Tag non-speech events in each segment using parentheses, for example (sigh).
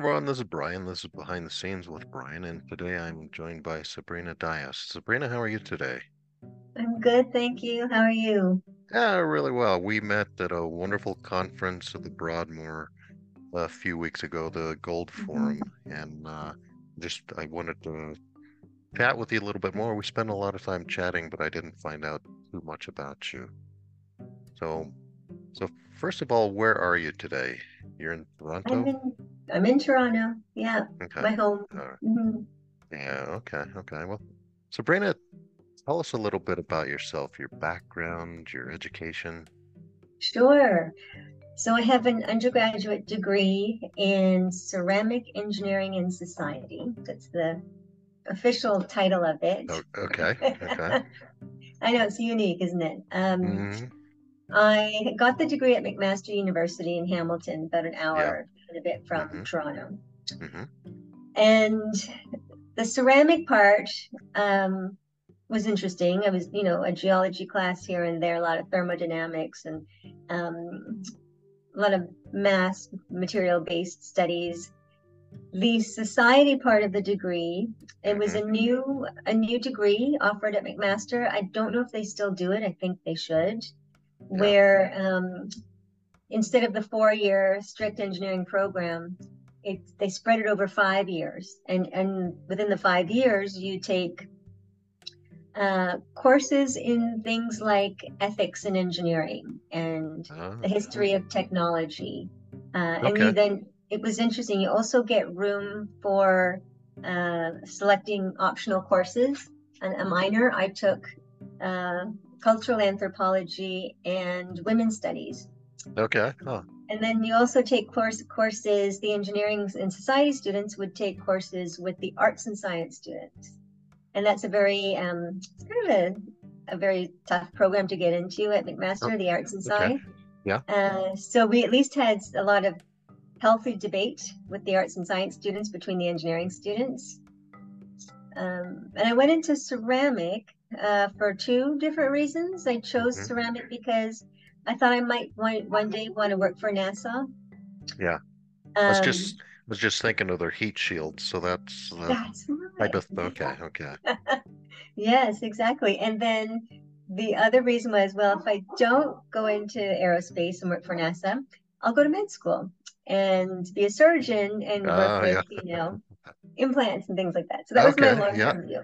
Everyone, this is Brian. This is Behind the Scenes with Brian, and today I'm joined by Sabrina Dias. Sabrina, how are you today? I'm good, thank you. How are you? Yeah, really well. We met at a wonderful conference at the Broadmoor a few weeks ago, the Gold Mhm. Forum, and uh, just I wanted to chat with you a little bit more. We spent a lot of time chatting, but I didn't find out too much about you. So, so first of all, where are you today? You're in Toronto? I'm in Toronto. Yeah, Okay. my home. Right. Mhm. Yeah, okay, okay. Well, Sabrina, tell us a little bit about yourself, your background, your education. Sure. So I have an undergraduate degree in ceramic engineering and society. That's the official title of it. Oh, okay, okay. (laughs) I know it's unique, isn't it? Um, Mhm, I got the degree at McMaster University in Hamilton, about an hour and a bit from Mhm. Toronto. mhm. And the ceramic part um, was interesting. I was, you know, a geology class here and there, a lot of thermodynamics and um, a lot of mass material based studies. The society part of the degree, it was a new a new degree offered at McMaster. I don't know if they still do it. I think they should. Where um, instead of the four year strict engineering program, it they spread it over five years. And and within the five years you take uh, courses in things like ethics in engineering and Ah, the history of technology. Uh, and you then it was interesting you also get room for uh, selecting optional courses. And a minor i took uh, cultural anthropology and women's studies Okay. Oh, and then you also take course courses. The engineering and society students would take courses with the arts and science students, and that's a very um, it's kind of a, a very tough program to get into at McMaster, the arts and okay. science. Yeah. Uh, so we at least had a lot of healthy debate with the arts and science students between the engineering students. Um, and I went into ceramic uh, for two different reasons. I chose Mhm. ceramic because I thought I might one, one day want to work for NASA. Yeah. I was Um, just was just thinking of their heat shields, so that's the that's right. okay, okay. (laughs) Yes, exactly. And then the other reason was, well, if I don't go into aerospace and work for NASA, I'll go to med school and be a surgeon and work with, yeah. you know, implants and things like that. So that was my Okay, long-term view.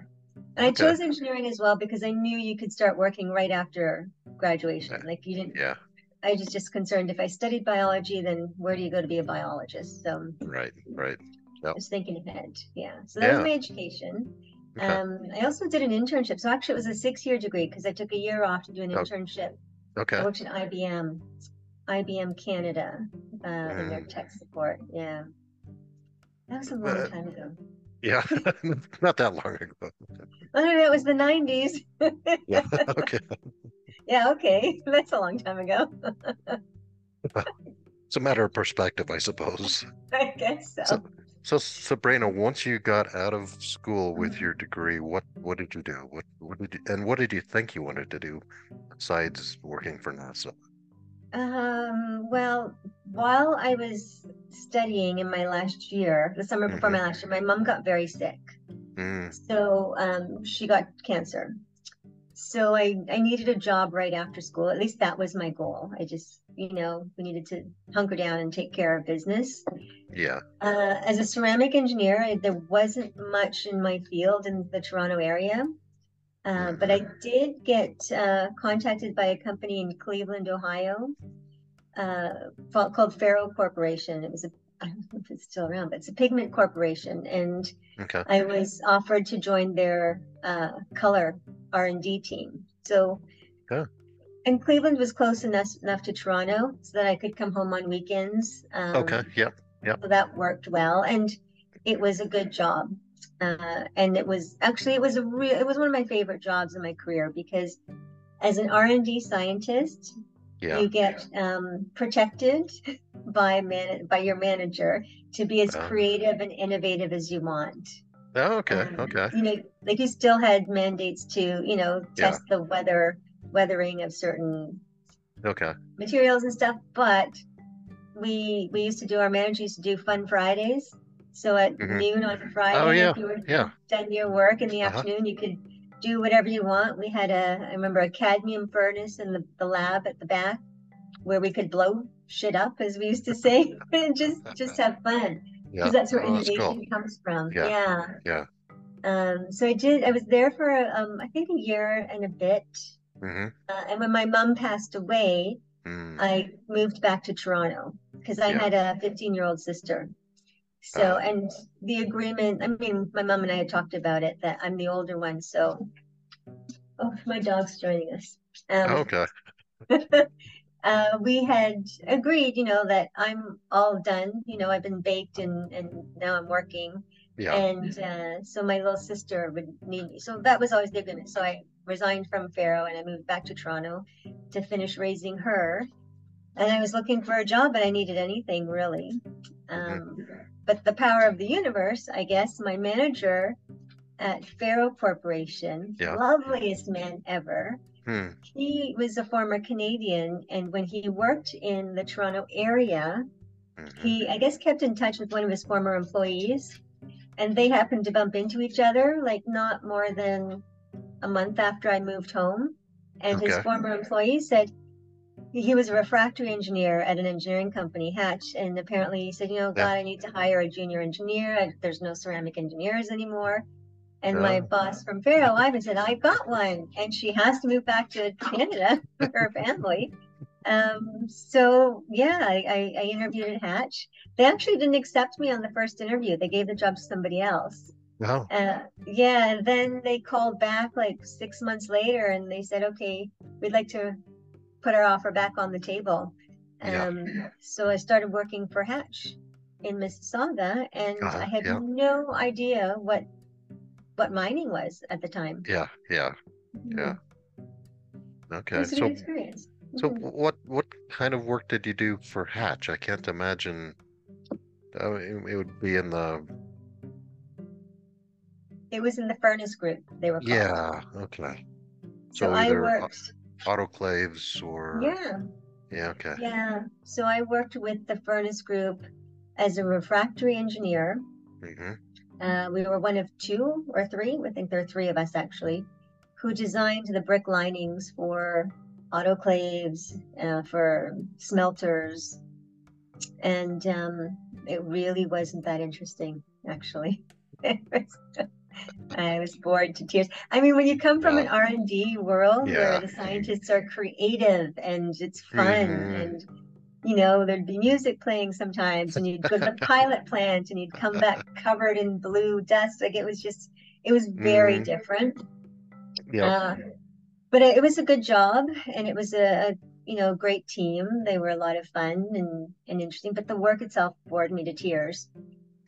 And I chose engineering as well because I knew you could start working right after graduation. Like you didn't, Yeah, I was just concerned if I studied biology, then where do you go to be a biologist? So right, right. I was thinking ahead. Yeah. So that was my education. Okay. Um, I also did an internship. So actually, it was a six-year degree because I took a year off to do an Oh. internship. I Okay. worked at IBM, IBM Canada, uh, in their Mm. tech support. Yeah, that was a long Uh, time ago. Yeah, (laughs) (laughs) not that long ago. Oh no, it was the '90s. Yeah, (laughs) okay. yeah, okay, that's a long time ago. It's a matter of perspective, I suppose. I guess so. So, so Sabrina, once you got out of school with your degree, what what did you do? What what did you, and what did you think you wanted to do besides working for NASA? Um, well, while I was studying in my last year, the summer before my last year, my mom got very sick. Mm, So um, she got cancer. So I, I needed a job right after school. At least that was my goal. I just, you know, we needed to hunker down and take care of business. yeah. Uh, as a ceramic engineer, I, there wasn't much in my field in the Toronto area. Uh, but I did get uh, contacted by a company in Cleveland, Ohio, uh, called Ferro Corporation. It was a, (laughs) I don't know if it's still around, but it's a pigment corporation. And Okay. I was offered to join their uh, color R and D team. So, and Cleveland was close enough enough to Toronto so that I could come home on weekends. Um, Okay. Yep. Yep. So that worked well. And it was a good job. Uh, and it was actually it was a real it was one of my favorite jobs in my career because as an R&D scientist, Yeah. you get um, protected by man by your manager to be as Oh. creative and innovative as you want. Oh, okay. Um, Okay. You know, like you still had mandates to, you know, Yeah. test the weather weathering of certain Okay. materials and stuff, but we we used to do our manager used to do fun Fridays. So at Mhm. noon on Friday, Oh, yeah, if you were yeah. done your work in the Uh-huh. afternoon, you could do whatever you want. We had a I remember a cadmium furnace in the, the lab at the back where we could blow shit up, as we used to say, (laughs) and just just have fun Yeah. because that's where Oh, that's innovation cool. comes from. Yeah, Yeah. yeah. Um, so I did. I was there for um, I think a year and a bit. Mm-hmm. Uh, and when my mom passed away, Mm. I moved back to Toronto because I Yeah. had a 15 year old sister. So, and the agreement, I mean, my mom and I had talked about it that I'm the older one. So, oh, my dog's joining us. Um, Okay. (laughs) uh, we had agreed, you know, that I'm all done. You know, I've been baked and, and now I'm working. Yeah. And uh, so my little sister would need me. So that was always the agreement. So I resigned from Ferro and I moved back to Toronto to finish raising her. And I was looking for a job, but I needed anything really. Um, but the power of the universe, I guess, my manager at Ferro Corporation, Yeah. loveliest man ever. Hmm. He was a former Canadian, and when he worked in the Toronto area, mhm. he i guess kept in touch with one of his former employees and they happened to bump into each other like not more than a month after i moved home and his former employee said he was a refractory engineer at an engineering company hatch and apparently he said you know Yeah. god i need to hire a junior engineer I, there's no ceramic engineers anymore and my boss from Ferro, Ivan, said, I've got one. And she has to move back to Canada for (laughs) her family. Um, so yeah, I, I, interviewed at Hatch. They actually didn't accept me on the first interview. They gave the job to somebody else. Oh. Uh, yeah, and then they called back like six months later and they said, okay, we'd like to put our offer back on the table. Yeah. Um, so I started working for Hatch in Mississauga and Uh-huh, I had yeah. no idea what what mining was at the time. Yeah. Yeah. Yeah. It Okay. was a So good experience. So Mhm. what what kind of work did you do for Hatch? I can't imagine. Uh, it, it would be in the it was in the furnace group they were called. yeah. Okay. So, So I au- worked. Autoclaves or Yeah, yeah. Okay. yeah. So I worked with the furnace group as a refractory engineer. hmm Uh, we were one of two or three, I think there are three of us actually, who designed the brick linings for autoclaves, uh, for smelters. And um, it really wasn't that interesting, actually. (laughs) I was bored to tears. I mean, when you come from an R&D world Yeah. where the scientists are creative and it's fun Mhm. and you know, there'd be music playing sometimes, and you'd go to the (laughs) pilot plant and you'd come back covered in blue dust. Like it was just, it was very Mhm. different. Yeah. Uh, but it, it was a good job, and it was a, a you know great team. They were a lot of fun and and interesting. But the work itself bored me to tears.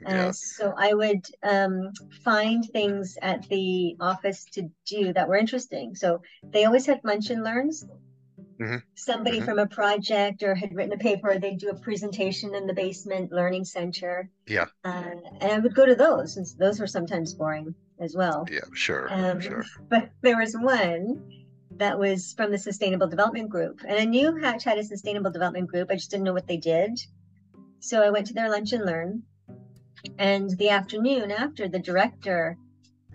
Yeah. Uh, so I would um, find things at the office to do that were interesting. So they always had lunch and learns. Mhm. Somebody Mhm. from a project or had written a paper, they'd do a presentation in the basement learning center. Yeah. Uh, and I would go to those, and those were sometimes boring as well. Yeah. Sure. Um, Sure. But there was one that was from the Sustainable Development Group. And I knew Hatch had a Sustainable Development Group. I just didn't know what they did. So I went to their lunch and learn. And the afternoon after, the director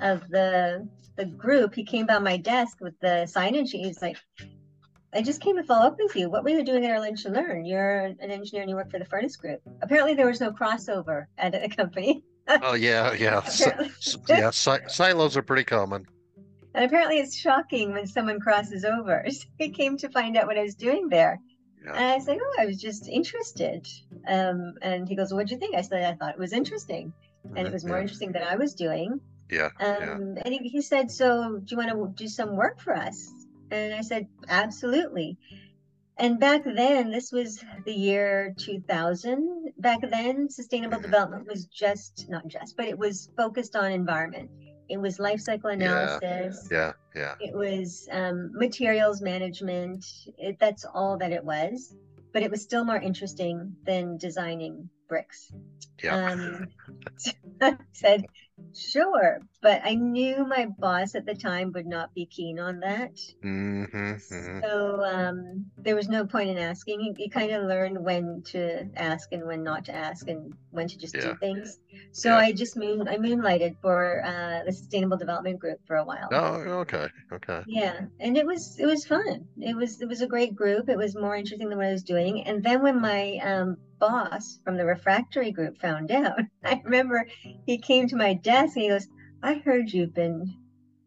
of the the group, he came by my desk with the signage. He's like, I just came to follow up with you. What were you doing at lunch and learn? You're an engineer and you work for the furnace group. Apparently there was no crossover at a company. Oh yeah. Yeah. (laughs) S- yeah. Si- silos are pretty common. And apparently it's shocking when someone crosses over. So (laughs) he came to find out what I was doing there. Yeah. And I said, oh, I was just interested. Um, and he goes, what'd you think? I said, I thought it was interesting. And it was more yeah. interesting than I was doing. Yeah. Um, Yeah. And he, he said, so do you want to do some work for us? And I said, absolutely. and back then, this was the year 2000. Back then, sustainable Mhm. development was just not just, but it was focused on environment. It was life cycle analysis. Yeah, yeah. It was um, materials management. It, that's all that it was. But it was still more interesting than designing bricks. Yeah. Um, (laughs) (laughs) so I said, sure. But I knew my boss at the time would not be keen on that. hmm hmm So um, there was no point in asking. You, you kind of learn when to ask and when not to ask, and when to just Yeah. do things. So Yeah. I just moon I moonlighted for uh, the Sustainable Development Group for a while. Oh, okay, okay. Yeah, and it was it was fun. It was it was a great group. It was more interesting than what I was doing. And then when my um, boss from the refractory group found out, (laughs) I remember he came to my desk and he goes, "I heard you've been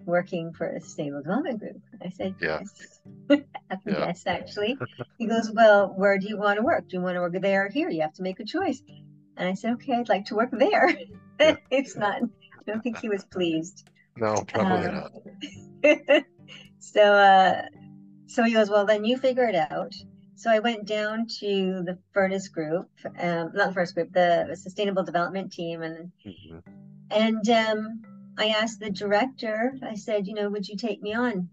working for a stable development group." I said, Yeah. "Yes." (laughs) Yeah. Yes, actually. (laughs) He goes, "Well, where do you want to work? Do you want to work there or here? You have to make a choice." And I said, "Okay, I'd like to work there." Yeah. (laughs) it's not. I don't think he was pleased. No, probably Um, not. so uh so he goes well then you figure it out so i went down to the furnace group um not the first group the sustainable development team and Mhm. and um i asked the director i said you know would you take me on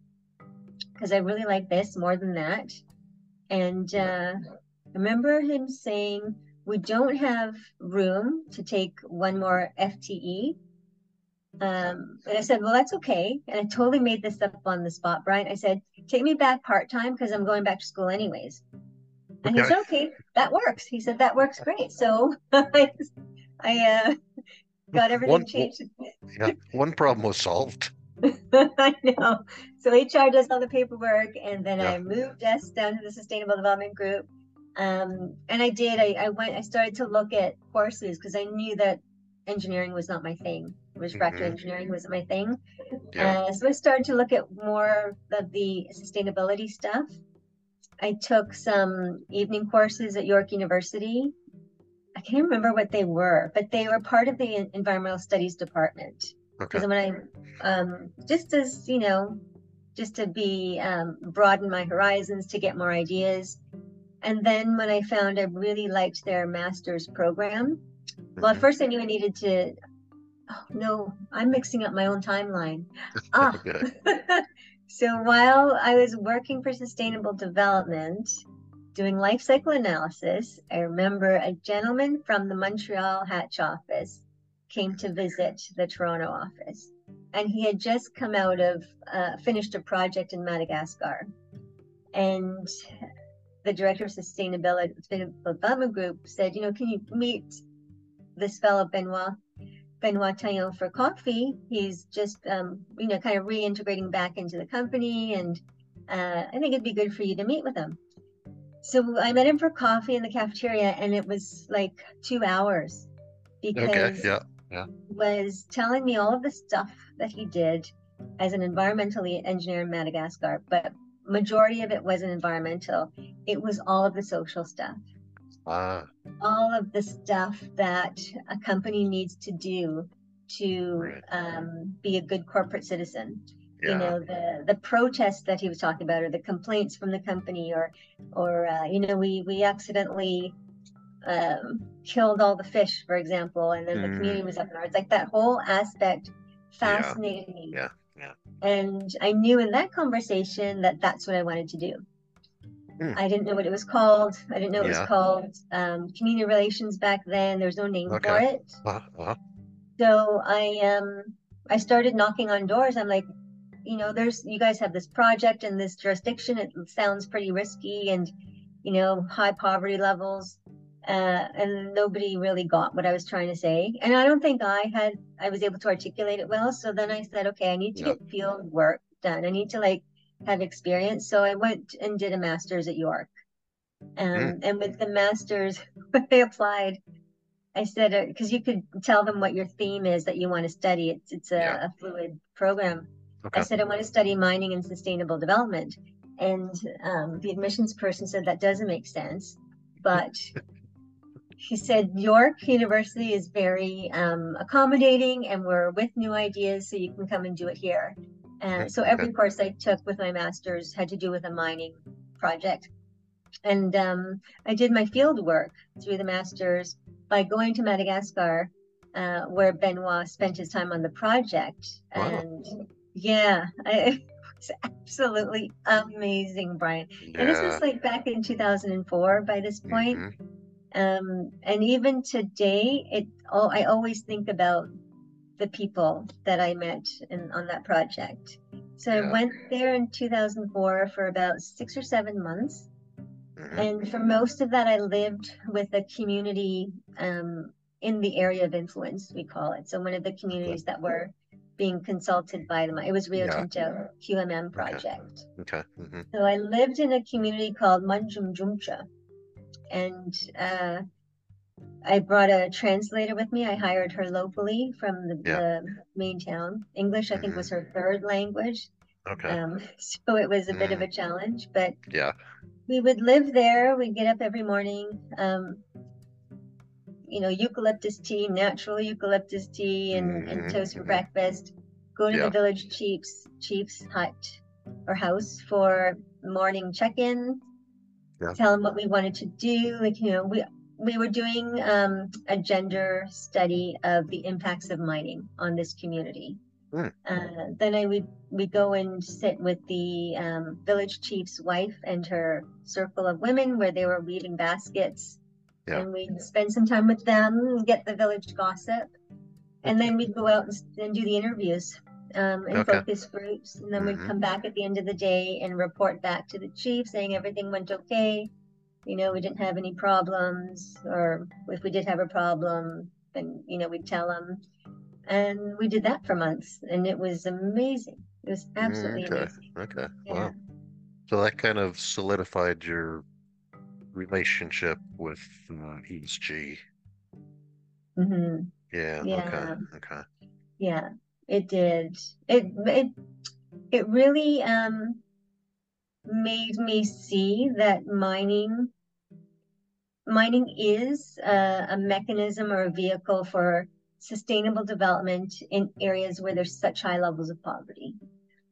because i really like this more than that and uh i remember him saying we don't have room to take one more fte um, and I said, well, that's okay. And I totally made this up on the spot, Brian. I said, take me back part time because I'm going back to school anyways. And he said, okay, that works. He said, that works great. So (laughs) I, I uh, got (laughs) everything One- changed. Yeah, one problem was solved. (laughs) I know. So HR does all the paperwork, and then Yeah. I moved us down to the Sustainable Development Group. Um, and I did. I, I went. I started to look at courses because I knew that engineering was not my thing. Refractory Mhm. engineering wasn't my thing. Yeah. Uh, so I started to look at more of the sustainability stuff. I took some evening courses at York University. I can't remember what they were, but they were part of the environmental studies department Okay. because when I um, just as you know, just to be um, broaden my horizons to get more ideas. And then when I found I really liked their master's program, well, at Mhm. first I knew I needed to. Oh no, I'm mixing up my own timeline. (laughs) Ah, (laughs) so while I was working for sustainable development, doing life cycle analysis, I remember a gentleman from the Montreal Hatch office came to visit the Toronto office. And he had just come out of, uh, finished a project in Madagascar. And the director of sustainability, development group said, you know, can you meet this fellow Benoit Benoit Taillon for coffee. He's just, um, you know, kind of reintegrating back into the company, and uh, I think it'd be good for you to meet with him. So I met him for coffee in the cafeteria, and it was like two hours because Okay. Yeah. he was telling me all of the stuff that he did as an environmental engineer in Madagascar, but majority of it wasn't environmental. It was all of the social stuff Ah. all of the stuff that a company needs to do to Right. um, be a good corporate citizen. Yeah. You know, the the protests that he was talking about, or the complaints from the company, or or uh, you know, we we accidentally um, killed all the fish, for example, and then the Mm. community was up in arms. Like that whole aspect fascinated me. Yeah, yeah. And I knew in that conversation that that's what I wanted to do. Mm. I didn't know what it was called. I didn't know it was called um, community relations back then. There was no name for it. Uh, uh, So I um I started knocking on doors. I'm like, you know, there's you guys have this project in this jurisdiction. It sounds pretty risky and you know high poverty levels. Uh, and nobody really got what I was trying to say. And I don't think I had I was able to articulate it well. So then I said, okay, I need to Yeah. get field work done. I need to like have experience. So I went and did a master's at York. Um, And with the master's, (laughs) when I applied, I said, because you could tell them what your theme is that you want to study. It's, it's a, Yeah. a fluid program. I said, I want to study mining and sustainable development. And um, the admissions person said, that doesn't make sense. But (laughs) he said, York University is very um, accommodating and we're with new ideas, so you can come and do it here. And so every course I took with my master's had to do with a mining project. and um, I did my field work through the masters by going to Madagascar, uh, where Benoit spent his time on the project. Wow. And yeah, I, (laughs) it was absolutely amazing, Brian. And this was like back in 2004 by this point. Mhm. Um, and even today, it oh, I always think about the people that I met in, on that project. So Yeah. I went there in 2004 for about six or seven months. Mhm. And for most of that, I lived with a community um, in the area of influence, we call it. So one of the communities that were being consulted by them. It was Rio Yeah. Tinto QMM project. Okay. hmm So I lived in a community called Manjumjumcha. And uh, I brought a translator with me. I hired her locally from the, Yeah. the main town. English, I think, was her third language. Okay. Um, (laughs) so it was a bit of a challenge, but yeah. we would live there. We'd get up every morning. Um, you know, eucalyptus tea, natural eucalyptus tea, and, and Mhm, toast for mhm. breakfast. Go to Yeah. the village chief's chief's hut or house for morning check-in. Yeah. Tell them what we wanted to do. Like you know, we we were doing um, a gender study of the impacts of mining on this community. Hmm. Uh, then I would we go and sit with the um, village chief's wife and her circle of women, where they were weaving baskets, Yeah. and we'd spend some time with them, get the village gossip, and then we'd go out and, and do the interviews um, and Okay. focus groups, and then we'd Mhm. come back at the end of the day and report back to the chief saying everything went okay. You know, we didn't have any problems, or if we did have a problem, then you know we'd tell them. And we did that for months, and it was amazing. It was absolutely okay. amazing. Okay. Yeah. Wow. So that kind of solidified your relationship with uh, ESG. hmm Yeah. Yeah. Okay. Okay. Yeah, it did. It it it really um made me see that mining mining is a, a mechanism or a vehicle for sustainable development in areas where there's such high levels of poverty.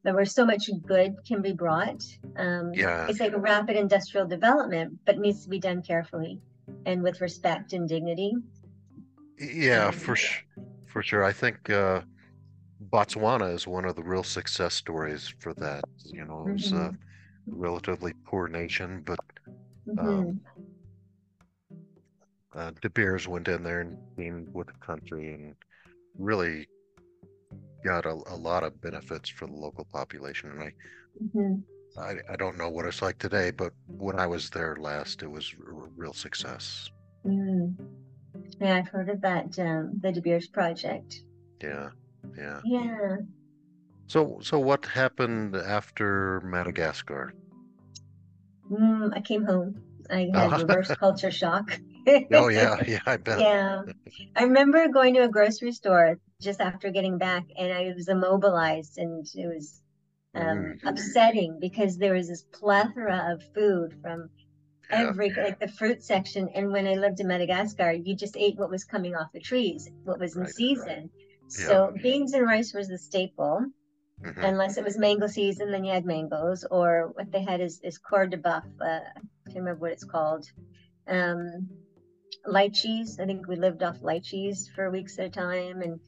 There where so much good can be brought. Um, Yeah. it's like a rapid industrial development, but needs to be done carefully and with respect and dignity. Yeah, Um, for sh- for sure. I think uh, Botswana is one of the real success stories for that. You know, it was a Mhm. relatively poor nation, but um, uh, De Beers went in there and came with the country and really got a, a lot of benefits for the local population. And I, Mhm. I, I don't know what it's like today, but when I was there last, it was a real success. Mm. Yeah, I've heard of that, um, the De Beers project. Yeah, yeah. Yeah. So, so what happened after Madagascar? Mm, I came home. I had (laughs) reverse culture shock. Oh (laughs) yeah, yeah, I bet. Yeah. (laughs) I remember going to a grocery store just after getting back and I was immobilized and it was um, Mm. upsetting because there was this plethora of food from Yeah. every like the fruit section and when I lived in Madagascar you just ate what was coming off the trees what was in Right. season so beans and rice was the staple Mhm. unless it was mango season then you had mangoes or what they had is is corde de buff uh, I can't remember what it's called um lychees I think we lived off lychees for weeks at a time and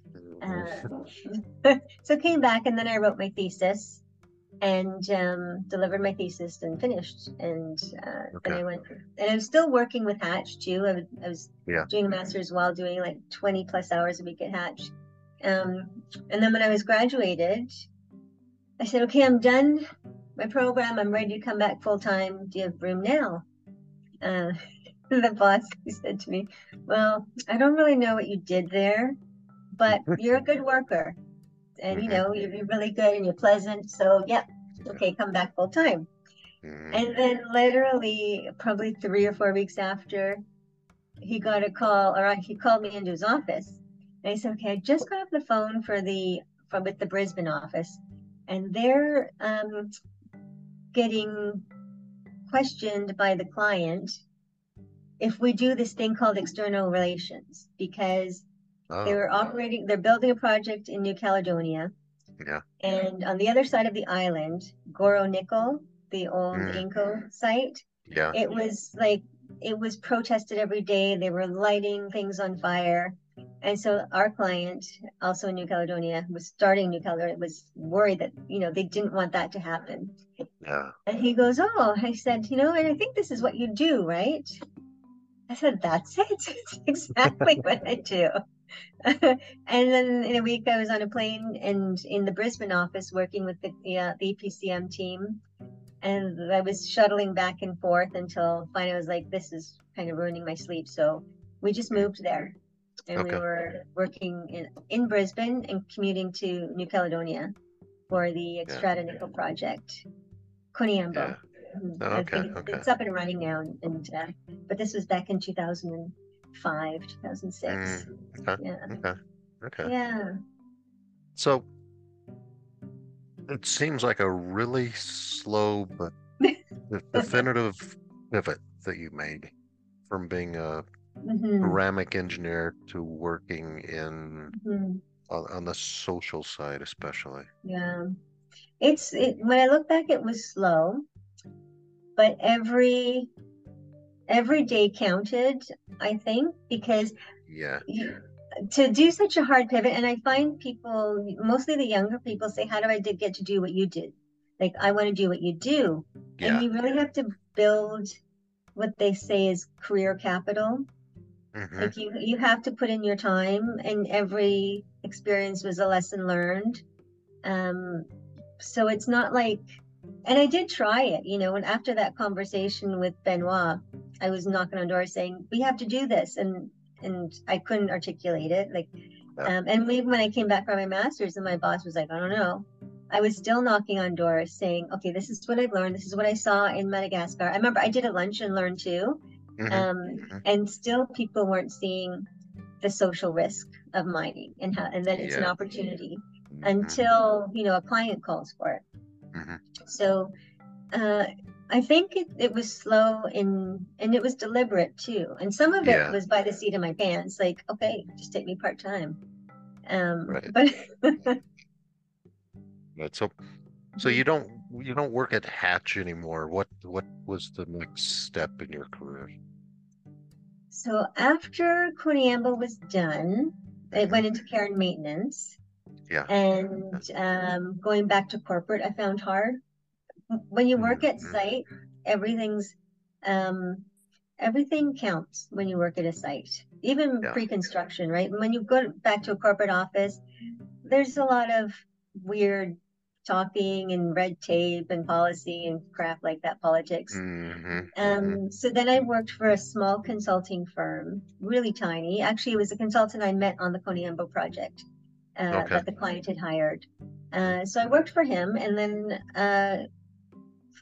uh, (laughs) so came back and then I wrote my thesis and um, delivered my thesis and finished. And uh, then I went, and I'm still working with Hatch too. I, was- I was Yeah. doing a master's while doing like 20 plus hours a week at Hatch. Um, and then when I was graduated, I said, okay, I'm done my program. I'm ready to come back full time. Do you have room now? Uh, (laughs) the boss he said to me, well, I don't really know what you did there, but (laughs) you're a good worker. And you know you're, really good and you're pleasant. So yep okay come back full time. Mhm. and then literally probably three or four weeks after he got a call or he called me into his office. And i said okay i just got off the phone for the from with the brisbane office and they're um, getting questioned by the client if we do this thing called external relations because Oh, they were operating they're building a project in new caledonia yeah. and on the other side of the island goro nickel the old Mm. inco site Yeah. It was like it was protested every day. They were lighting things on fire. And so our client, also in New Caledonia, was starting New Caledonia, was worried that, you know, they didn't want that to happen. Yeah. And he goes, Oh, I said, you know, and I think this is what you do, right? I said, That's it. (laughs) It's exactly what I do. (laughs) and then in a week, I was on a plane and in the Brisbane office working with the, uh, the EPCM team. And I was shuttling back and forth until finally I was like, This is kind of ruining my sleep. So we just moved there and Okay. we were working in, in Brisbane and commuting to New Caledonia for the Xstrata Nickel project, Koniambo. Yeah. I okay, think okay. It's up and running now, and, and uh, but this was back in 2005, 2006. Mm, okay. Yeah, Okay. Okay. yeah. So it seems like a really slow but de- (laughs) definitive pivot that you made from being a Mhm, ceramic engineer to working in mhm. on, on the social side, especially. Yeah. It's it when I look back it was slow, but every every day counted, I think, because Yeah. you, to do such a hard pivot and I find people mostly the younger people say, How do I did get to do what you did? Like I want to do what you do. Yeah. And you really have to build what they say is career capital. hmm Like you you have to put in your time and every experience was a lesson learned. Um so it's not like and I did try it, you know, and after that conversation with Benoit, I was knocking on doors saying, We have to do this and and I couldn't articulate it. Like um and even when I came back from my master's and my boss was like, I don't know. I was still knocking on doors saying, Okay, this is what I've learned, this is what I saw in Madagascar. I remember I did a lunch and learn too hmm um, mhm. and still people weren't seeing the social risk of mining and how and that it's an Yeah. opportunity Mhm. until you know a client calls for it Mhm. so uh, i think it, it was slow in and it was deliberate too and some of it Yeah. was by the seat of my pants like okay just take me part-time um Right. but (laughs) Right. So so you don't you don't work at Hatch anymore. What what was the next step in your career? so after Koniambo was done it went into care and maintenance Yeah. and um, going back to corporate i found hard when you work at Mhm. site everything's um, everything counts when you work at a site even Yeah. pre-construction right when you go back to a corporate office there's a lot of weird talking and red tape and policy and crap like that politics Mhm. Mhm. um, so then I worked for a small consulting firm, really tiny. Actually, it was a consultant I met on the Koniambo project uh, Okay. that the client had hired. Uh, so I worked for him, and then uh,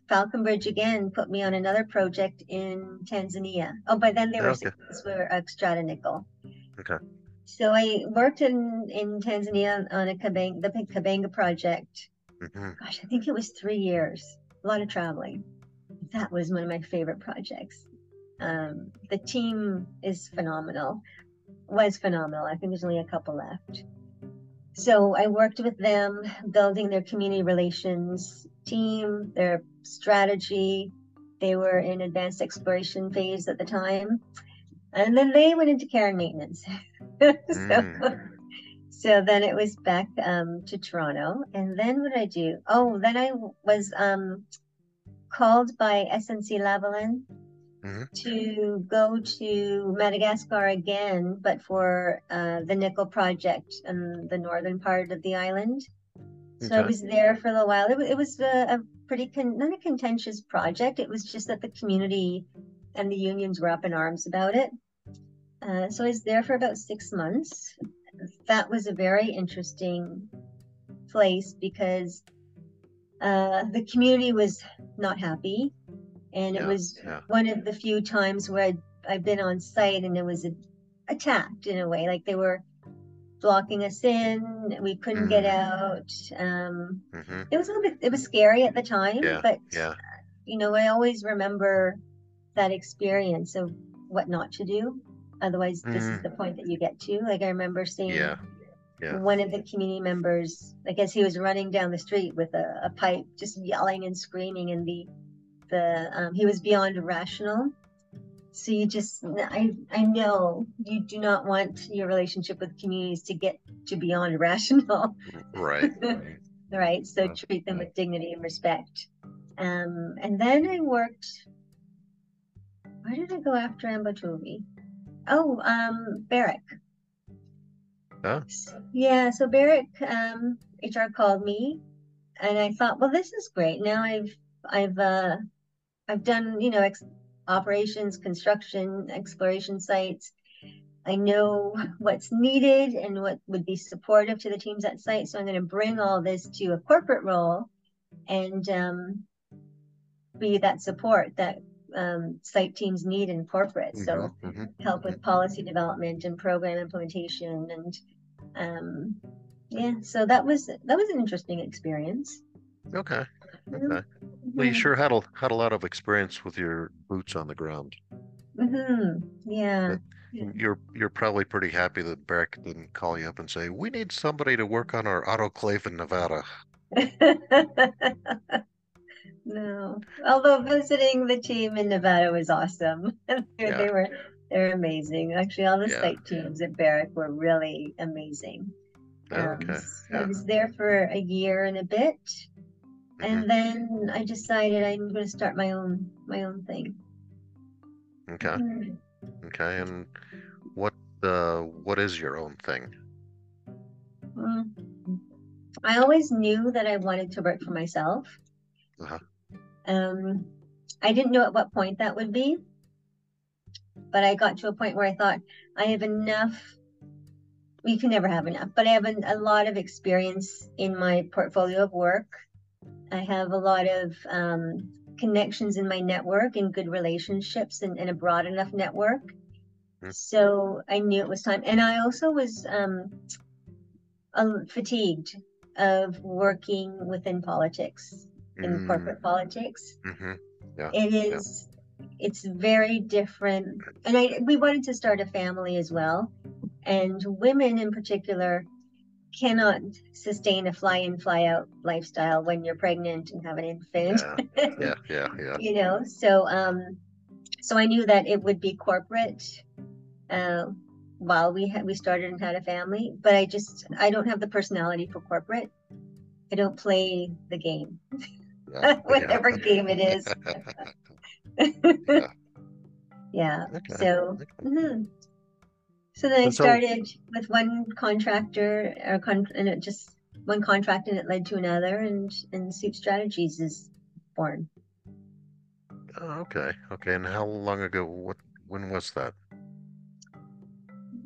Falconbridge again put me on another project in Tanzania. Oh, by then they were Okay. were Xstrata Nickel. Okay. So I worked in in Tanzania on a Kabanga, the Kabanga project. Mhm. Gosh, I think it was three years. A lot of traveling. That was one of my favorite projects. Um, the team is phenomenal. Was phenomenal. I think there's only a couple left. So I worked with them, building their community relations team, their strategy. They were in advanced exploration phase at the time. And then they went into care and maintenance. (laughs) so, Mm. so then it was back um, to Toronto. And then what did I do? Oh, then I was um, called by SNC Lavalin Mhm. to go to Madagascar again, but for uh, the nickel project in the northern part of the island. So I was there for a little while. It, it was a, a pretty con- not a contentious project. It was just that the community and the unions were up in arms about it. Uh, so I was there for about six months. That was a very interesting place because uh, the community was not happy, and it Yeah, was yeah. one of the few times where I'd, I've been on site and it was a, attacked in a way, like they were blocking us in. We couldn't get Mm. out. Um, Mhm. it was a little bit. It was scary at the time, Yeah. but Yeah. you know, I always remember that experience of what not to do. Otherwise, this is Mhm. the point that you get to. Like I remember seeing Yeah. Yeah. one of the community members, I guess he was running down the street with a, a pipe, just yelling and screaming, and the the um, he was beyond rational. So you just I I know you do not want your relationship with communities to get to beyond (laughs) rational. Right. (laughs) right. right. So treat them with dignity and respect. Um, and then I worked. Where did I go after Ambatovi? Oh, um, Barrick. Huh? Yeah, so Barrick um, HR called me, and I thought, well, this is great. Now I've I've uh, I've done you know ex- operations, construction, exploration sites. I know what's needed and what would be supportive to the teams at site. So I'm going to bring all this to a corporate role and um, be that support that um, site teams need in corporate. So Mhm, mhm, help with policy development and program implementation and um, yeah. So that was that was an interesting experience. Okay. Mhm, Okay. Well, you sure had a had a lot of experience with your boots on the ground. mhm, Yeah. Yeah. You're you're probably pretty happy that Barrick didn't call you up and say, "We need somebody to work on our autoclave in Nevada." (laughs) No, although visiting the team in Nevada was awesome. (laughs) They Yeah. they were they're amazing. Actually, all the Yeah. site teams at Barrick were really amazing. Um, Okay. s- I Yeah. was there for a year and a bit. And then I decided I'm going to start my own my own thing. Okay. Mhm. Okay. And what uh what is your own thing? Mm. I always knew that I wanted to work for myself. Uh-huh. Um, I didn't know at what point that would be, but I got to a point where I thought I have enough. You can never have enough, but I have an, a lot of experience in my portfolio of work. I have a lot of um, connections in my network and good relationships and, and a broad enough network. Mm. So I knew it was time. And I also was um, um, fatigued of working within politics in corporate politics. Mm-hmm. It is it's very different and I we wanted to start a family as well. And women in particular cannot sustain a fly in, fly out lifestyle when you're pregnant and have an infant. Yeah. Yeah. Yeah. (laughs) you know, so um so I knew that it would be corporate uh while we had we started and had a family, but I just I don't have the personality for corporate. I don't play the game, Yeah. (laughs) whatever game it is. (laughs) Yeah. yeah. Okay. So, Okay. So then I And so- started with one contractor, or con- and it just one contract, and it led to another, and and SOOP Strategies is born. Oh, okay. Okay. And how long ago? What? When was that?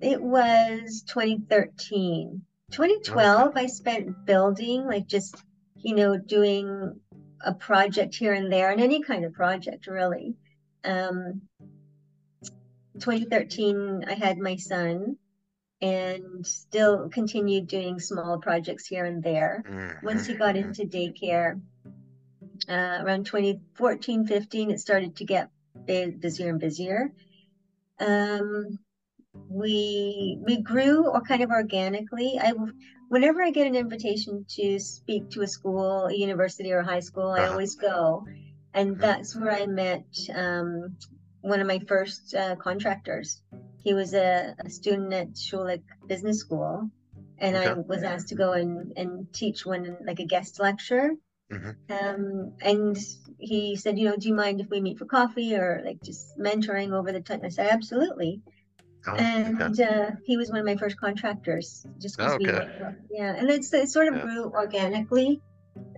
It was 2013. 2012, I spent building, like just, you know, doing a project here and there, and any kind of project, really. Um, 2013, I had my son and still continued doing small projects here and there. Once he got into daycare, uh, around 2014, 15, it started to get busier and busier. Um, we we grew or kind of organically. I whenever I get an invitation to speak to a school, a university, or a high school, I Uh-huh. always go, and Mhm. that's where I met um, one of my first uh, contractors. He was a, a student at Schulich Business School, and I was asked to go and, and teach one like a guest lecture. Mhm. Um, and he said, you know, do you mind if we meet for coffee or like just mentoring over the time? I said, absolutely. Oh, okay. And uh, he was one of my first contractors, just because Oh, we, okay. went yeah, and it's it sort of Yeah. grew organically.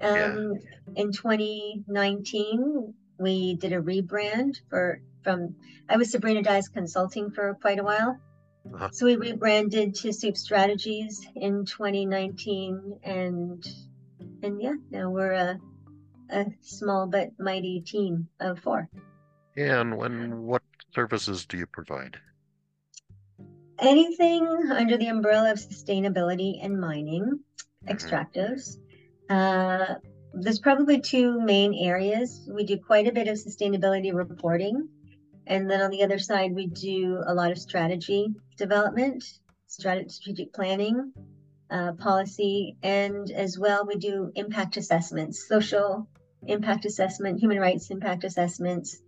Yeah. Um, in 2019, we did a rebrand for from I was Sabrina Dias Consulting for quite a while, Uh-huh. so we rebranded to SOOP Strategies in 2019, and and yeah, now we're a a small but mighty team of four. And when what services do you provide? anything under the umbrella of sustainability and mining, Mhm. extractives. Uh, there's probably two main areas. We do quite a bit of sustainability reporting. And then on the other side, we do a lot of strategy development, strategic planning, uh, policy, and as well, we do impact assessments, social impact assessment, human rights impact assessments.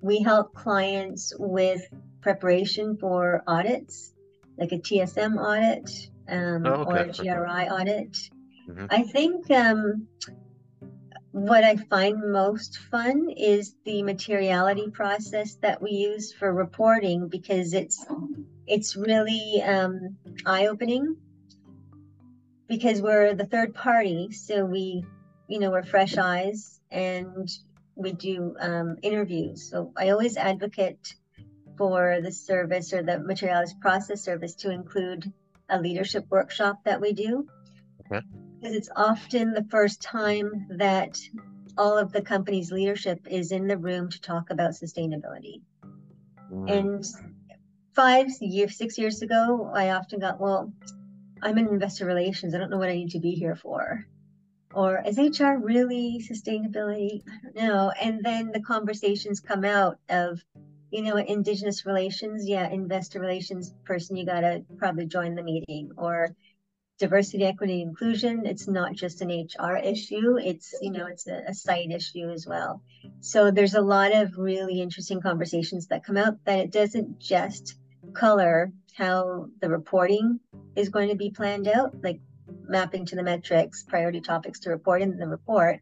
We help clients with preparation for audits, like a TSM audit um, Oh, or a okay, okay. GRI audit. Mhm. I think um, what I find most fun is the materiality process that we use for reporting because it's it's really um, eye-opening because we're the third party, so we, you know, we're fresh eyes and we do um, interviews. So I always advocate for the service or the materiality process service to include a leadership workshop that we do. Okay. Because it's often the first time that all of the company's leadership is in the room to talk about sustainability. Mm, And five years, six years ago, I often got, well, I'm in investor relations. I don't know what I need to be here for. Or is HR really sustainability? I don't know. And then the conversations come out of, you know, indigenous relations. Yeah, investor relations person, you got to probably join the meeting. Or diversity, equity, inclusion. It's not just an HR issue. It's, you know, it's a, a site issue as well. So there's a lot of really interesting conversations that come out that it doesn't just color how the reporting is going to be planned out, like mapping to the metrics, priority topics to report in the report.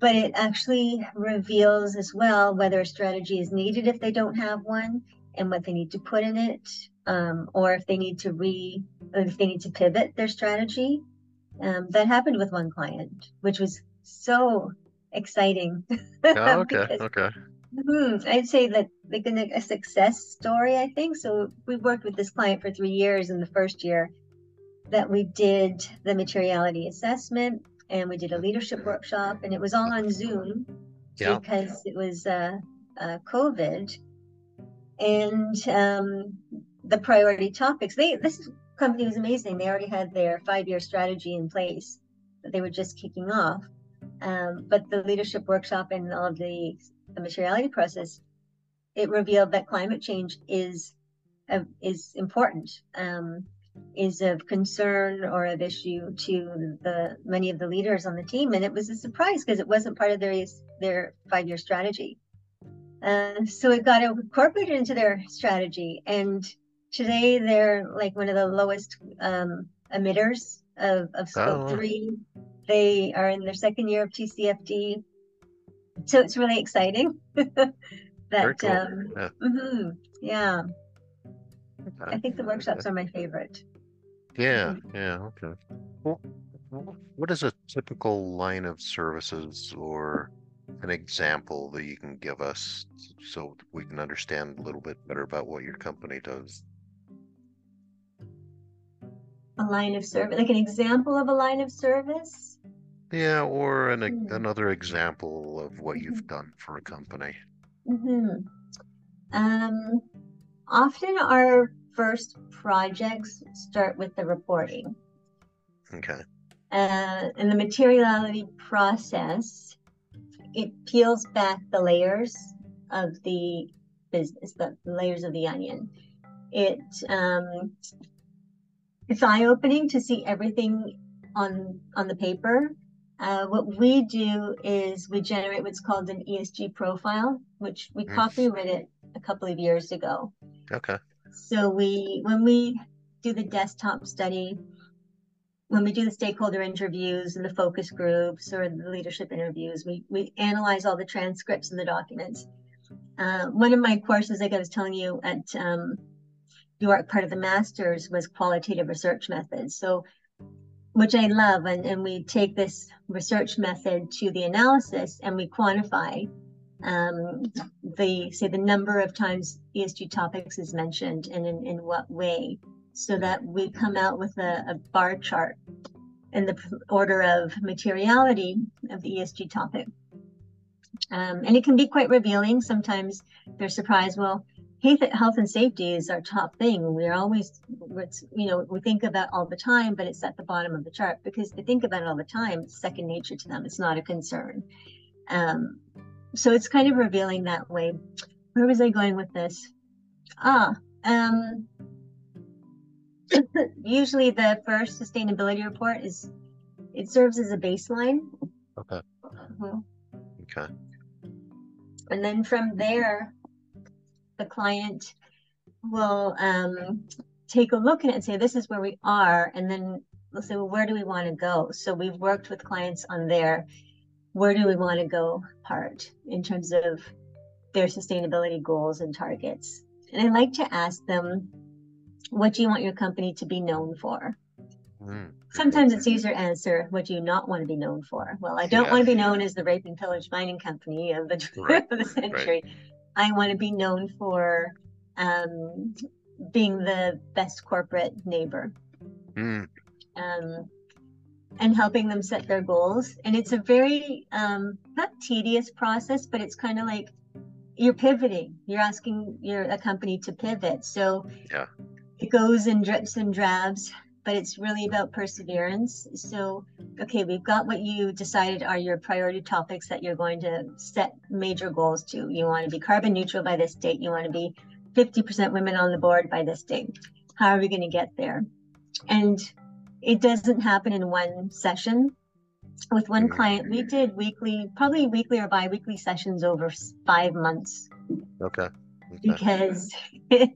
But it actually reveals as well whether a strategy is needed if they don't have one and what they need to put in it, um, or if they need to re, if they need to pivot their strategy. Um, that happened with one client, which was so exciting. Oh, (laughs) okay, because okay. Mhm. I'd say that like a success story, I think. So we worked with this client for three years in the first year that we did the materiality assessment and we did a leadership workshop and it was all on Zoom Yeah. because it was uh, uh, COVID. And um, the priority topics, they this company was amazing. They already had their five-year strategy in place that they were just kicking off. Um, but the leadership workshop and all of the, the materiality process, it revealed that climate change is uh, is important, um, is of concern or of issue to the many of the leaders on the team, and it was a surprise because it wasn't part of their their five year strategy. Uh, so it got incorporated into their strategy, and today they're like one of the lowest um, emitters of, of scope Oh. three. They are in their second year of TCFD. So it's really exciting (laughs) that cool. um, Yeah. mhm, yeah. I think the workshops are my favorite. Yeah, yeah, okay. Well, what is a typical line of services or an example that you can give us so we can understand a little bit better about what your company does? A line of service, like an example of a line of service. Yeah, or an, Hmm. another example of what you've done for a company. Mm-hmm. Um, often our first projects start with the reporting. Okay. Uh, and the materiality process, it peels back the layers of the business, the layers of the onion. It um, it's eye-opening to see everything on on the paper. Uh, what we do is we generate what's called an ESG profile, which we Mm. copyrighted a couple of years ago. Okay. So we, when we do the desktop study, when we do the stakeholder interviews and the focus groups or the leadership interviews, we, we analyze all the transcripts and the documents. Uh, one of my courses, like I was telling you at um, York, part of the master's was qualitative research methods. So, which I love, and, and we take this research method to the analysis and we quantify um, the say the number of times ESG topics is mentioned and in, in what way, so that we come out with a, a bar chart in the order of materiality of the ESG topic. Um, and it can be quite revealing. Sometimes they're surprised. Well, health, and safety is our top thing. We're always, you know, we think about all the time, but it's at the bottom of the chart because they think about it all the time. It's second nature to them. It's not a concern. Um, so it's kind of revealing that way. Where was I going with this? Ah, um, (laughs) usually the first sustainability report is it serves as a baseline. Okay. Mhm. Okay. And then from there, the client will um, take a look at it and say, this is where we are. And then we'll say, well, where do we want to go? So we've worked with clients on their where do we want to go part in terms of their sustainability goals and targets. And I like to ask them, what do you want your company to be known for? Mm. Sometimes it's easier to answer, what do you not want to be known for? Well, I don't Yeah. want to be known as the rape and pillage mining company of the, (laughs) Right, of the century. I want to be known for um, being the best corporate neighbor Mm. um, and helping them set their goals. And it's a very um, not tedious process, but it's kind of like you're pivoting. You're asking your a company to pivot. So Yeah. it goes in drips and drabs, but it's really about perseverance. So okay, we've got what you decided are your priority topics that you're going to set major goals to. You want to be carbon neutral by this date. You want to be 50% women on the board by this date. How are we going to get there? And it doesn't happen in one session. With one client, we did weekly, probably weekly or bi-weekly sessions over five months Okay. Okay. because (laughs)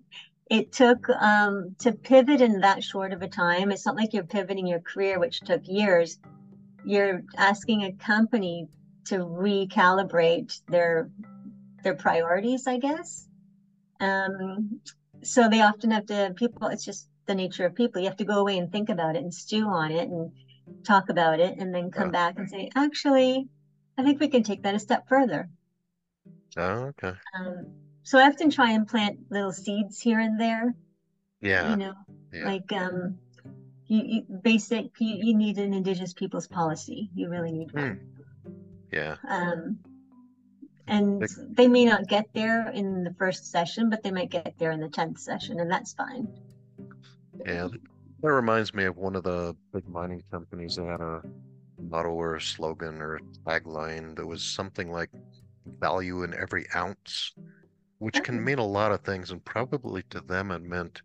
it, took um, to pivot in that short of a time. It's not like you're pivoting your career, which took years. You're asking a company to recalibrate their their priorities, I guess. Um, so they often have to people. It's just the nature of people. You have to go away and think about it and stew on it and talk about it, and then come Yeah. back and say, actually, I think we can take that a step further. Oh, okay. Um, so I often try and plant little seeds here and there, Yeah. you know, yeah. like um, you, you basic, you, you need an Indigenous peoples policy. You really need one. yeah. Um, and Like- they may not get there in the first session, but they might get there in the 10th session, and that's fine. Yeah. That reminds me of one of the big mining companies. that had a motto or a slogan or a tagline that was something like value in every ounce, which can Oh. mean a lot of things. And probably to them, it meant,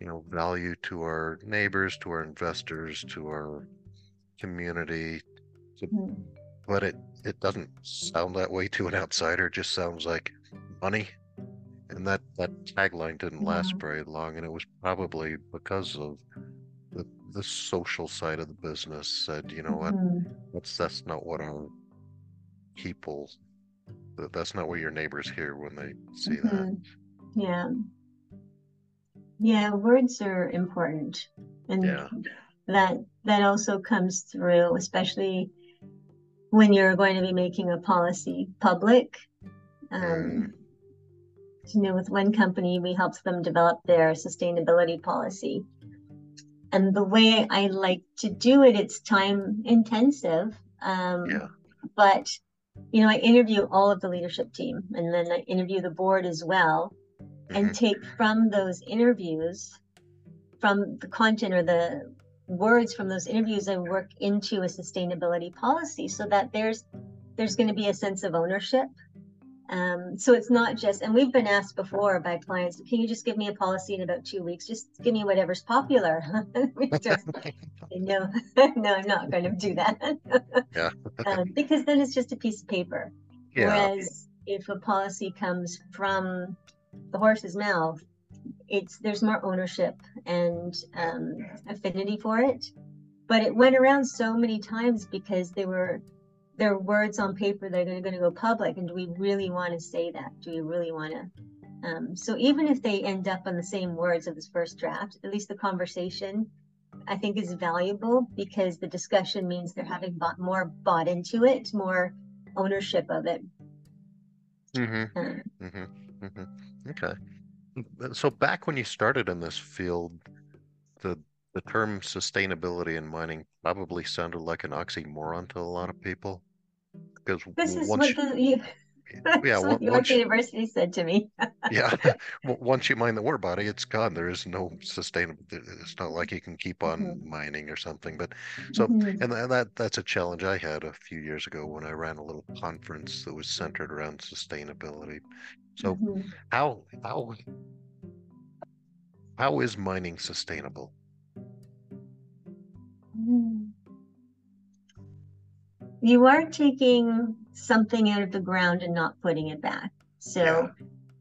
you know, value to our neighbors, to our investors, to our community. Mhm. But it, it doesn't sound that way to an outsider. It just sounds like money. And that, that tagline didn't last very long. And it was probably because of the, the social side of the business said, you know what, Mhm. that's, that's not what our people, that's not what your neighbors hear when they see that. Mhm. Yeah. Yeah, words are important. And Yeah. that that also comes through, especially when you're going to be making a policy public. Um, you know, with one company, we helped them develop their sustainability policy. And the way I like to do it, it's time intensive. Um, Yeah. But, you know, I interview all of the leadership team and then I interview the board as well and Mhm. take from those interviews, from the content or the words from those interviews, I work into a sustainability policy so that there's there's going to be a sense of ownership. Um, so it's not just, and we've been asked before by clients, can you just give me a policy in about two weeks? Just give me whatever's popular. (laughs) (laughs) Just no, (laughs) no, I'm not going to do that. Yeah. um, because then it's just a piece of paper. yeah. Whereas if a policy comes from the horse's mouth, it's there's more ownership and um, affinity for it. But it went around so many times because they were there are words on paper that are going to go public, and do we really want to say that? Do we really want to? Um, so even if they end up on the same words of this first draft, at least the conversation I think is valuable because the discussion means they're having bought more bought into it, more ownership of it. Mm-hmm. Um, Mm-hmm. Mm-hmm. Okay. Uh, So back when you started in this field, the the term sustainability in mining probably sounded like an oxymoron to a lot of people. Because this is what the, you, yeah, what York you, University said to me. (laughs) yeah, (laughs) once you mine the ore body, it's gone. There is no sustainable. It's not like you can keep on Mhm. mining or something. But so Mhm. and, that that's a challenge I had a few years ago when I ran a little conference that was centered around sustainability. So Mhm. how how how is mining sustainable? You are taking something out of the ground and not putting it back. So, Yeah.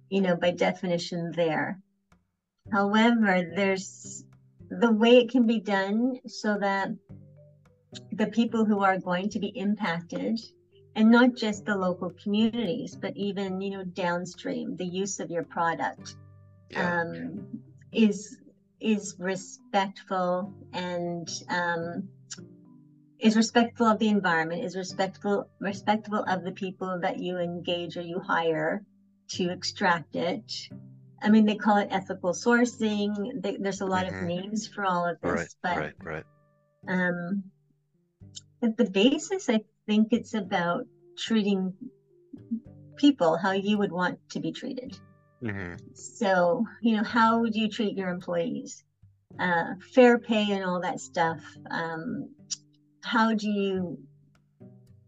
you know, by definition, there. However, there's the way it can be done so that the people who are going to be impacted, and not just the local communities, but even, you know, downstream, the use of your product Yeah. um, is is respectful and um, is respectful of the environment, is respectful respectful of the people that you engage or you hire to extract it. I mean, they call it ethical sourcing. They, there's a lot Mhm. of names for all of this, right. but Right. Right. um, at the basis, I think it's about treating people how you would want to be treated. hmm So, you know, how would you treat your employees? Uh, fair pay and all that stuff. Um, how do you,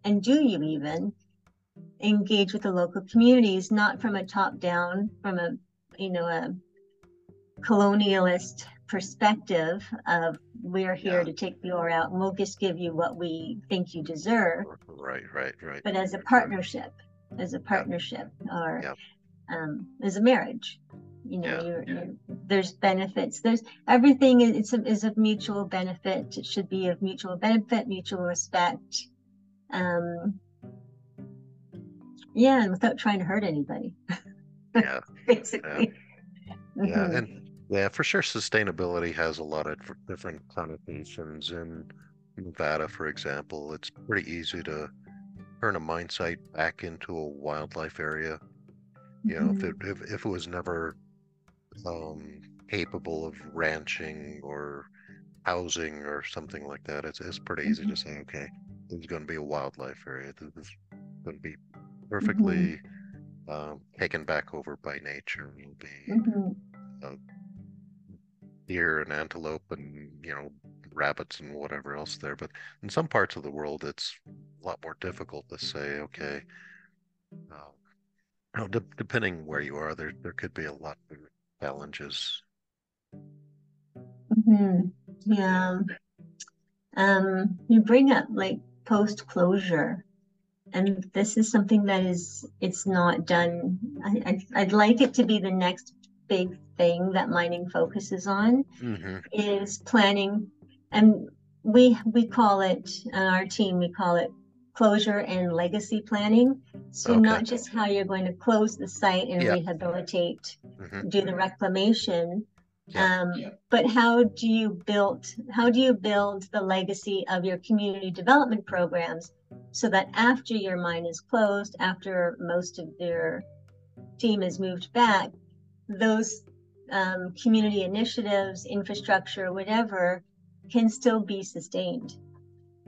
and do you even engage with the local communities, not from a top down, from a, you know, a colonialist perspective of we're here Yeah. to take the ore out and we'll just give you what we think you deserve Right. Right. Right. but as a partnership, as a partnership, or Yep. um, as a marriage. You know, Yeah, you're, yeah. you're, there's benefits. There's everything. is it's a, is of mutual benefit. It should be of mutual benefit, mutual respect. Um, yeah, and without trying to hurt anybody, Yeah. (laughs) basically. Yeah. Mhm. And yeah, for sure, sustainability has a lot of different connotations. In Nevada, for example, it's pretty easy to turn a mine site back into a wildlife area. You know, if it if, if it was never um, capable of ranching or housing or something like that, it's it's pretty easy to say, okay, this is going to be a wildlife area. This is going to be perfectly um, taken back over by nature. It'll be Mhm. deer and antelope and you know rabbits and whatever else there but in some parts of the world it's a lot more difficult to say okay uh, you know, de- depending where you are there there could be a lot of challenges Mhm. Yeah. Um, you bring up like post closure, and this is something that is it's not done. I, I'd, I'd like it to be the next big thing that mining focuses on hmm is planning, and we we call it on our team we call it closure and legacy planning. So Okay. not just how you're going to close the site and Yeah. rehabilitate, hmm do the reclamation, Yeah. um, but how do you build how do you build the legacy of your community development programs so that after your mine is closed after most of your team is moved back those um, community initiatives infrastructure whatever can still be sustained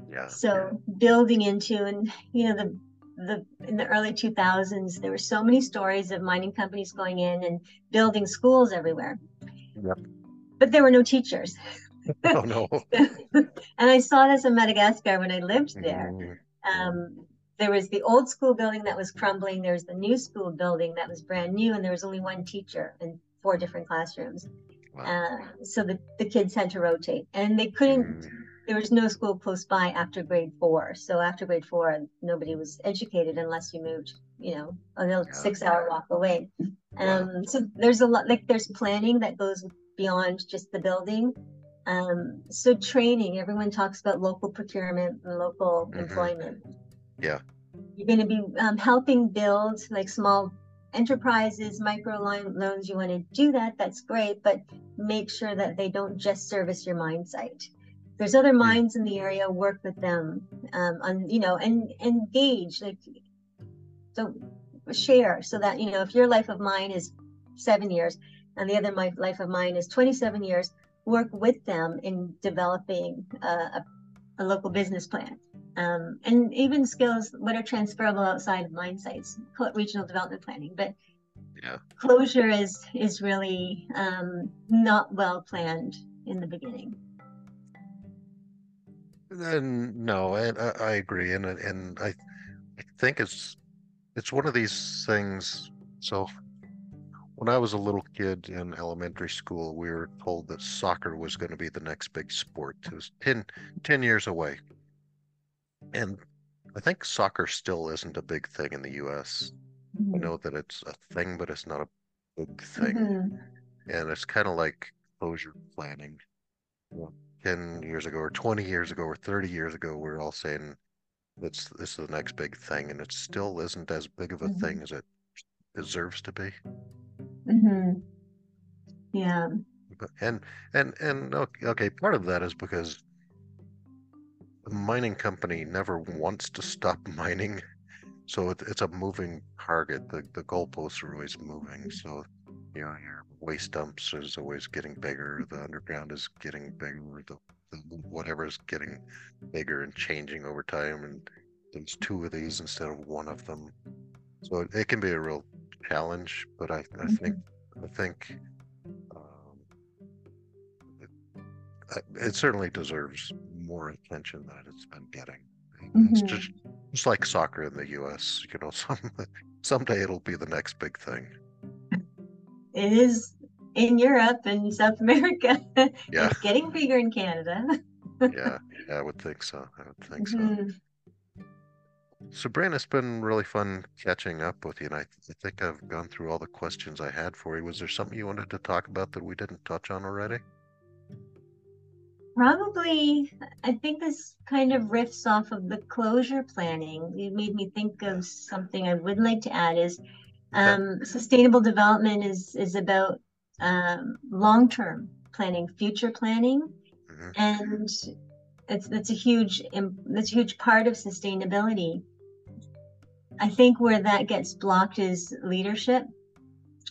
yeah so building into and you know the the in the early 2000s there were so many stories of mining companies going in and building schools everywhere. Yep. but there were no teachers. (laughs) Oh no. (laughs) And i saw this in madagascar when i lived there. Mm, um, there was the old school building that was crumbling there was the new school building that was brand new and there was only one teacher in four different classrooms. Wow. uh, so the, the kids had to rotate and they couldn't Mm, there was no school close by after grade four. So after grade four, nobody was educated unless you moved, you know, a little Yeah. six hour walk away. Um, so there's a lot, like there's planning that goes beyond just the building. Um, so training, everyone talks about local procurement and local Mhm. employment. Yeah. You're going to be um, helping build like small enterprises, micro loans. You want to do that, that's great, but make sure that they don't just service your mine site. There's other mines in the area, work with them, um, on, you know, and engage, like, so share so that, you know, if your life of mine is seven years and the other my life of mine is 27 years, work with them in developing a, a, a local business plan. Um, and even skills what are transferable outside of mine sites, regional development planning. But Yeah. closure is is really um, not well planned in the beginning. And no, and I, I agree, and and I, I think it's it's one of these things. So, when I was a little kid in elementary school, we were told that soccer was going to be the next big sport. It was 10, 10 years away, and I think soccer still isn't a big thing in the U.S. I Mhm. know that it's a thing, but it's not a big thing. Mhm. And it's kind of like closure planning. Know, 10 years ago, or 20 years ago, or 30 years ago, we are all saying that's this is the next big thing, and it still isn't as big of a thing Mhm. as it deserves to be. mm-hmm. Yeah. But and and and okay, okay, part of that is because the mining company never wants to stop (laughs) mining, so it, it's a moving target. The the goalposts are always moving. So you know your waste dumps is always getting bigger. The (laughs) underground is getting bigger. The, the whatever is getting bigger and changing over time. And there's two of these instead of one of them. So it, it can be a real challenge. But I I think I think. Um, it, it certainly deserves more attention than it's been getting. It's Mhm. just, it's like soccer in the U.S. You know, (laughs) some someday it'll be the next big thing. It is in Europe and South America. (laughs) Yeah. It's getting bigger in Canada. (laughs) Yeah, yeah, I would think so. I would think so. Mhm. Sabrina, it's been really fun catching up with you, and I, I think I've gone through all the questions I had for you. Was there something you wanted to talk about that we didn't touch on already? Probably, I think this kind of riffs off of the closure planning. It made me think of something I would like to add is Okay. um, sustainable development is is about um, long-term planning, future planning, Mhm. and it's that's a huge that's a huge part of sustainability. I think where that gets blocked is leadership.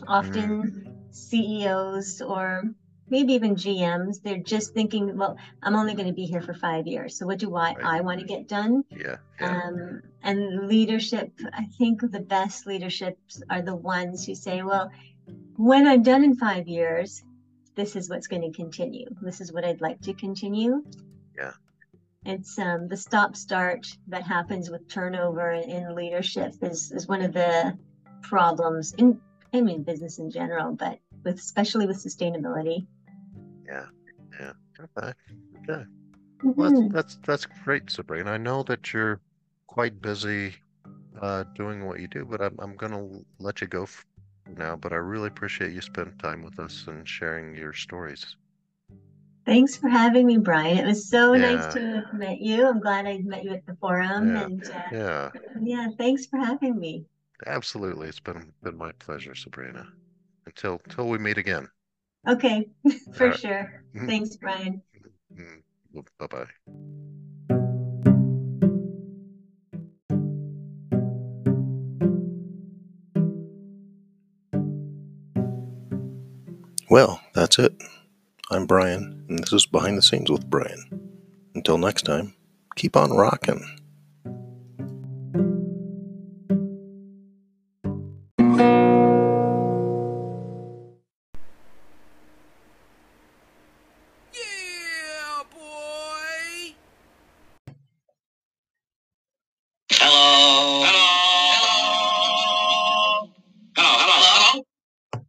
Often CEOs or maybe even GMs, they're just thinking, well, I'm only going to be here for five years. So what do I, Right. I want to get done? Yeah, yeah, Um, and leadership, I think the best leaderships are the ones who say, well, when I'm done in five years, this is what's going to continue. This is what I'd like to continue. Yeah. It's um, the stop start that happens with turnover in, in leadership is, is one of the problems in, I mean, business in general, but with especially with sustainability. Yeah, yeah. Okay, okay. Well, Mhm. that's, that's that's great, Sabrina. I know that you're quite busy uh, doing what you do, but I'm I'm gonna let you go now. But I really appreciate you spending time with us and sharing your stories. Thanks for having me, Brian. It was so nice to have met you. I'm glad I met you at the forum. Yeah. And uh, Yeah, yeah, thanks for having me. absolutely. It's been been my pleasure, Sabrina. Until until we meet again. Okay, (laughs) for Alright. sure. Mhm. Thanks, Brian. Bye bye. Well, that's it. I'm Brian, and this is Behind the Scenes with Brian. Until next time, keep on rocking.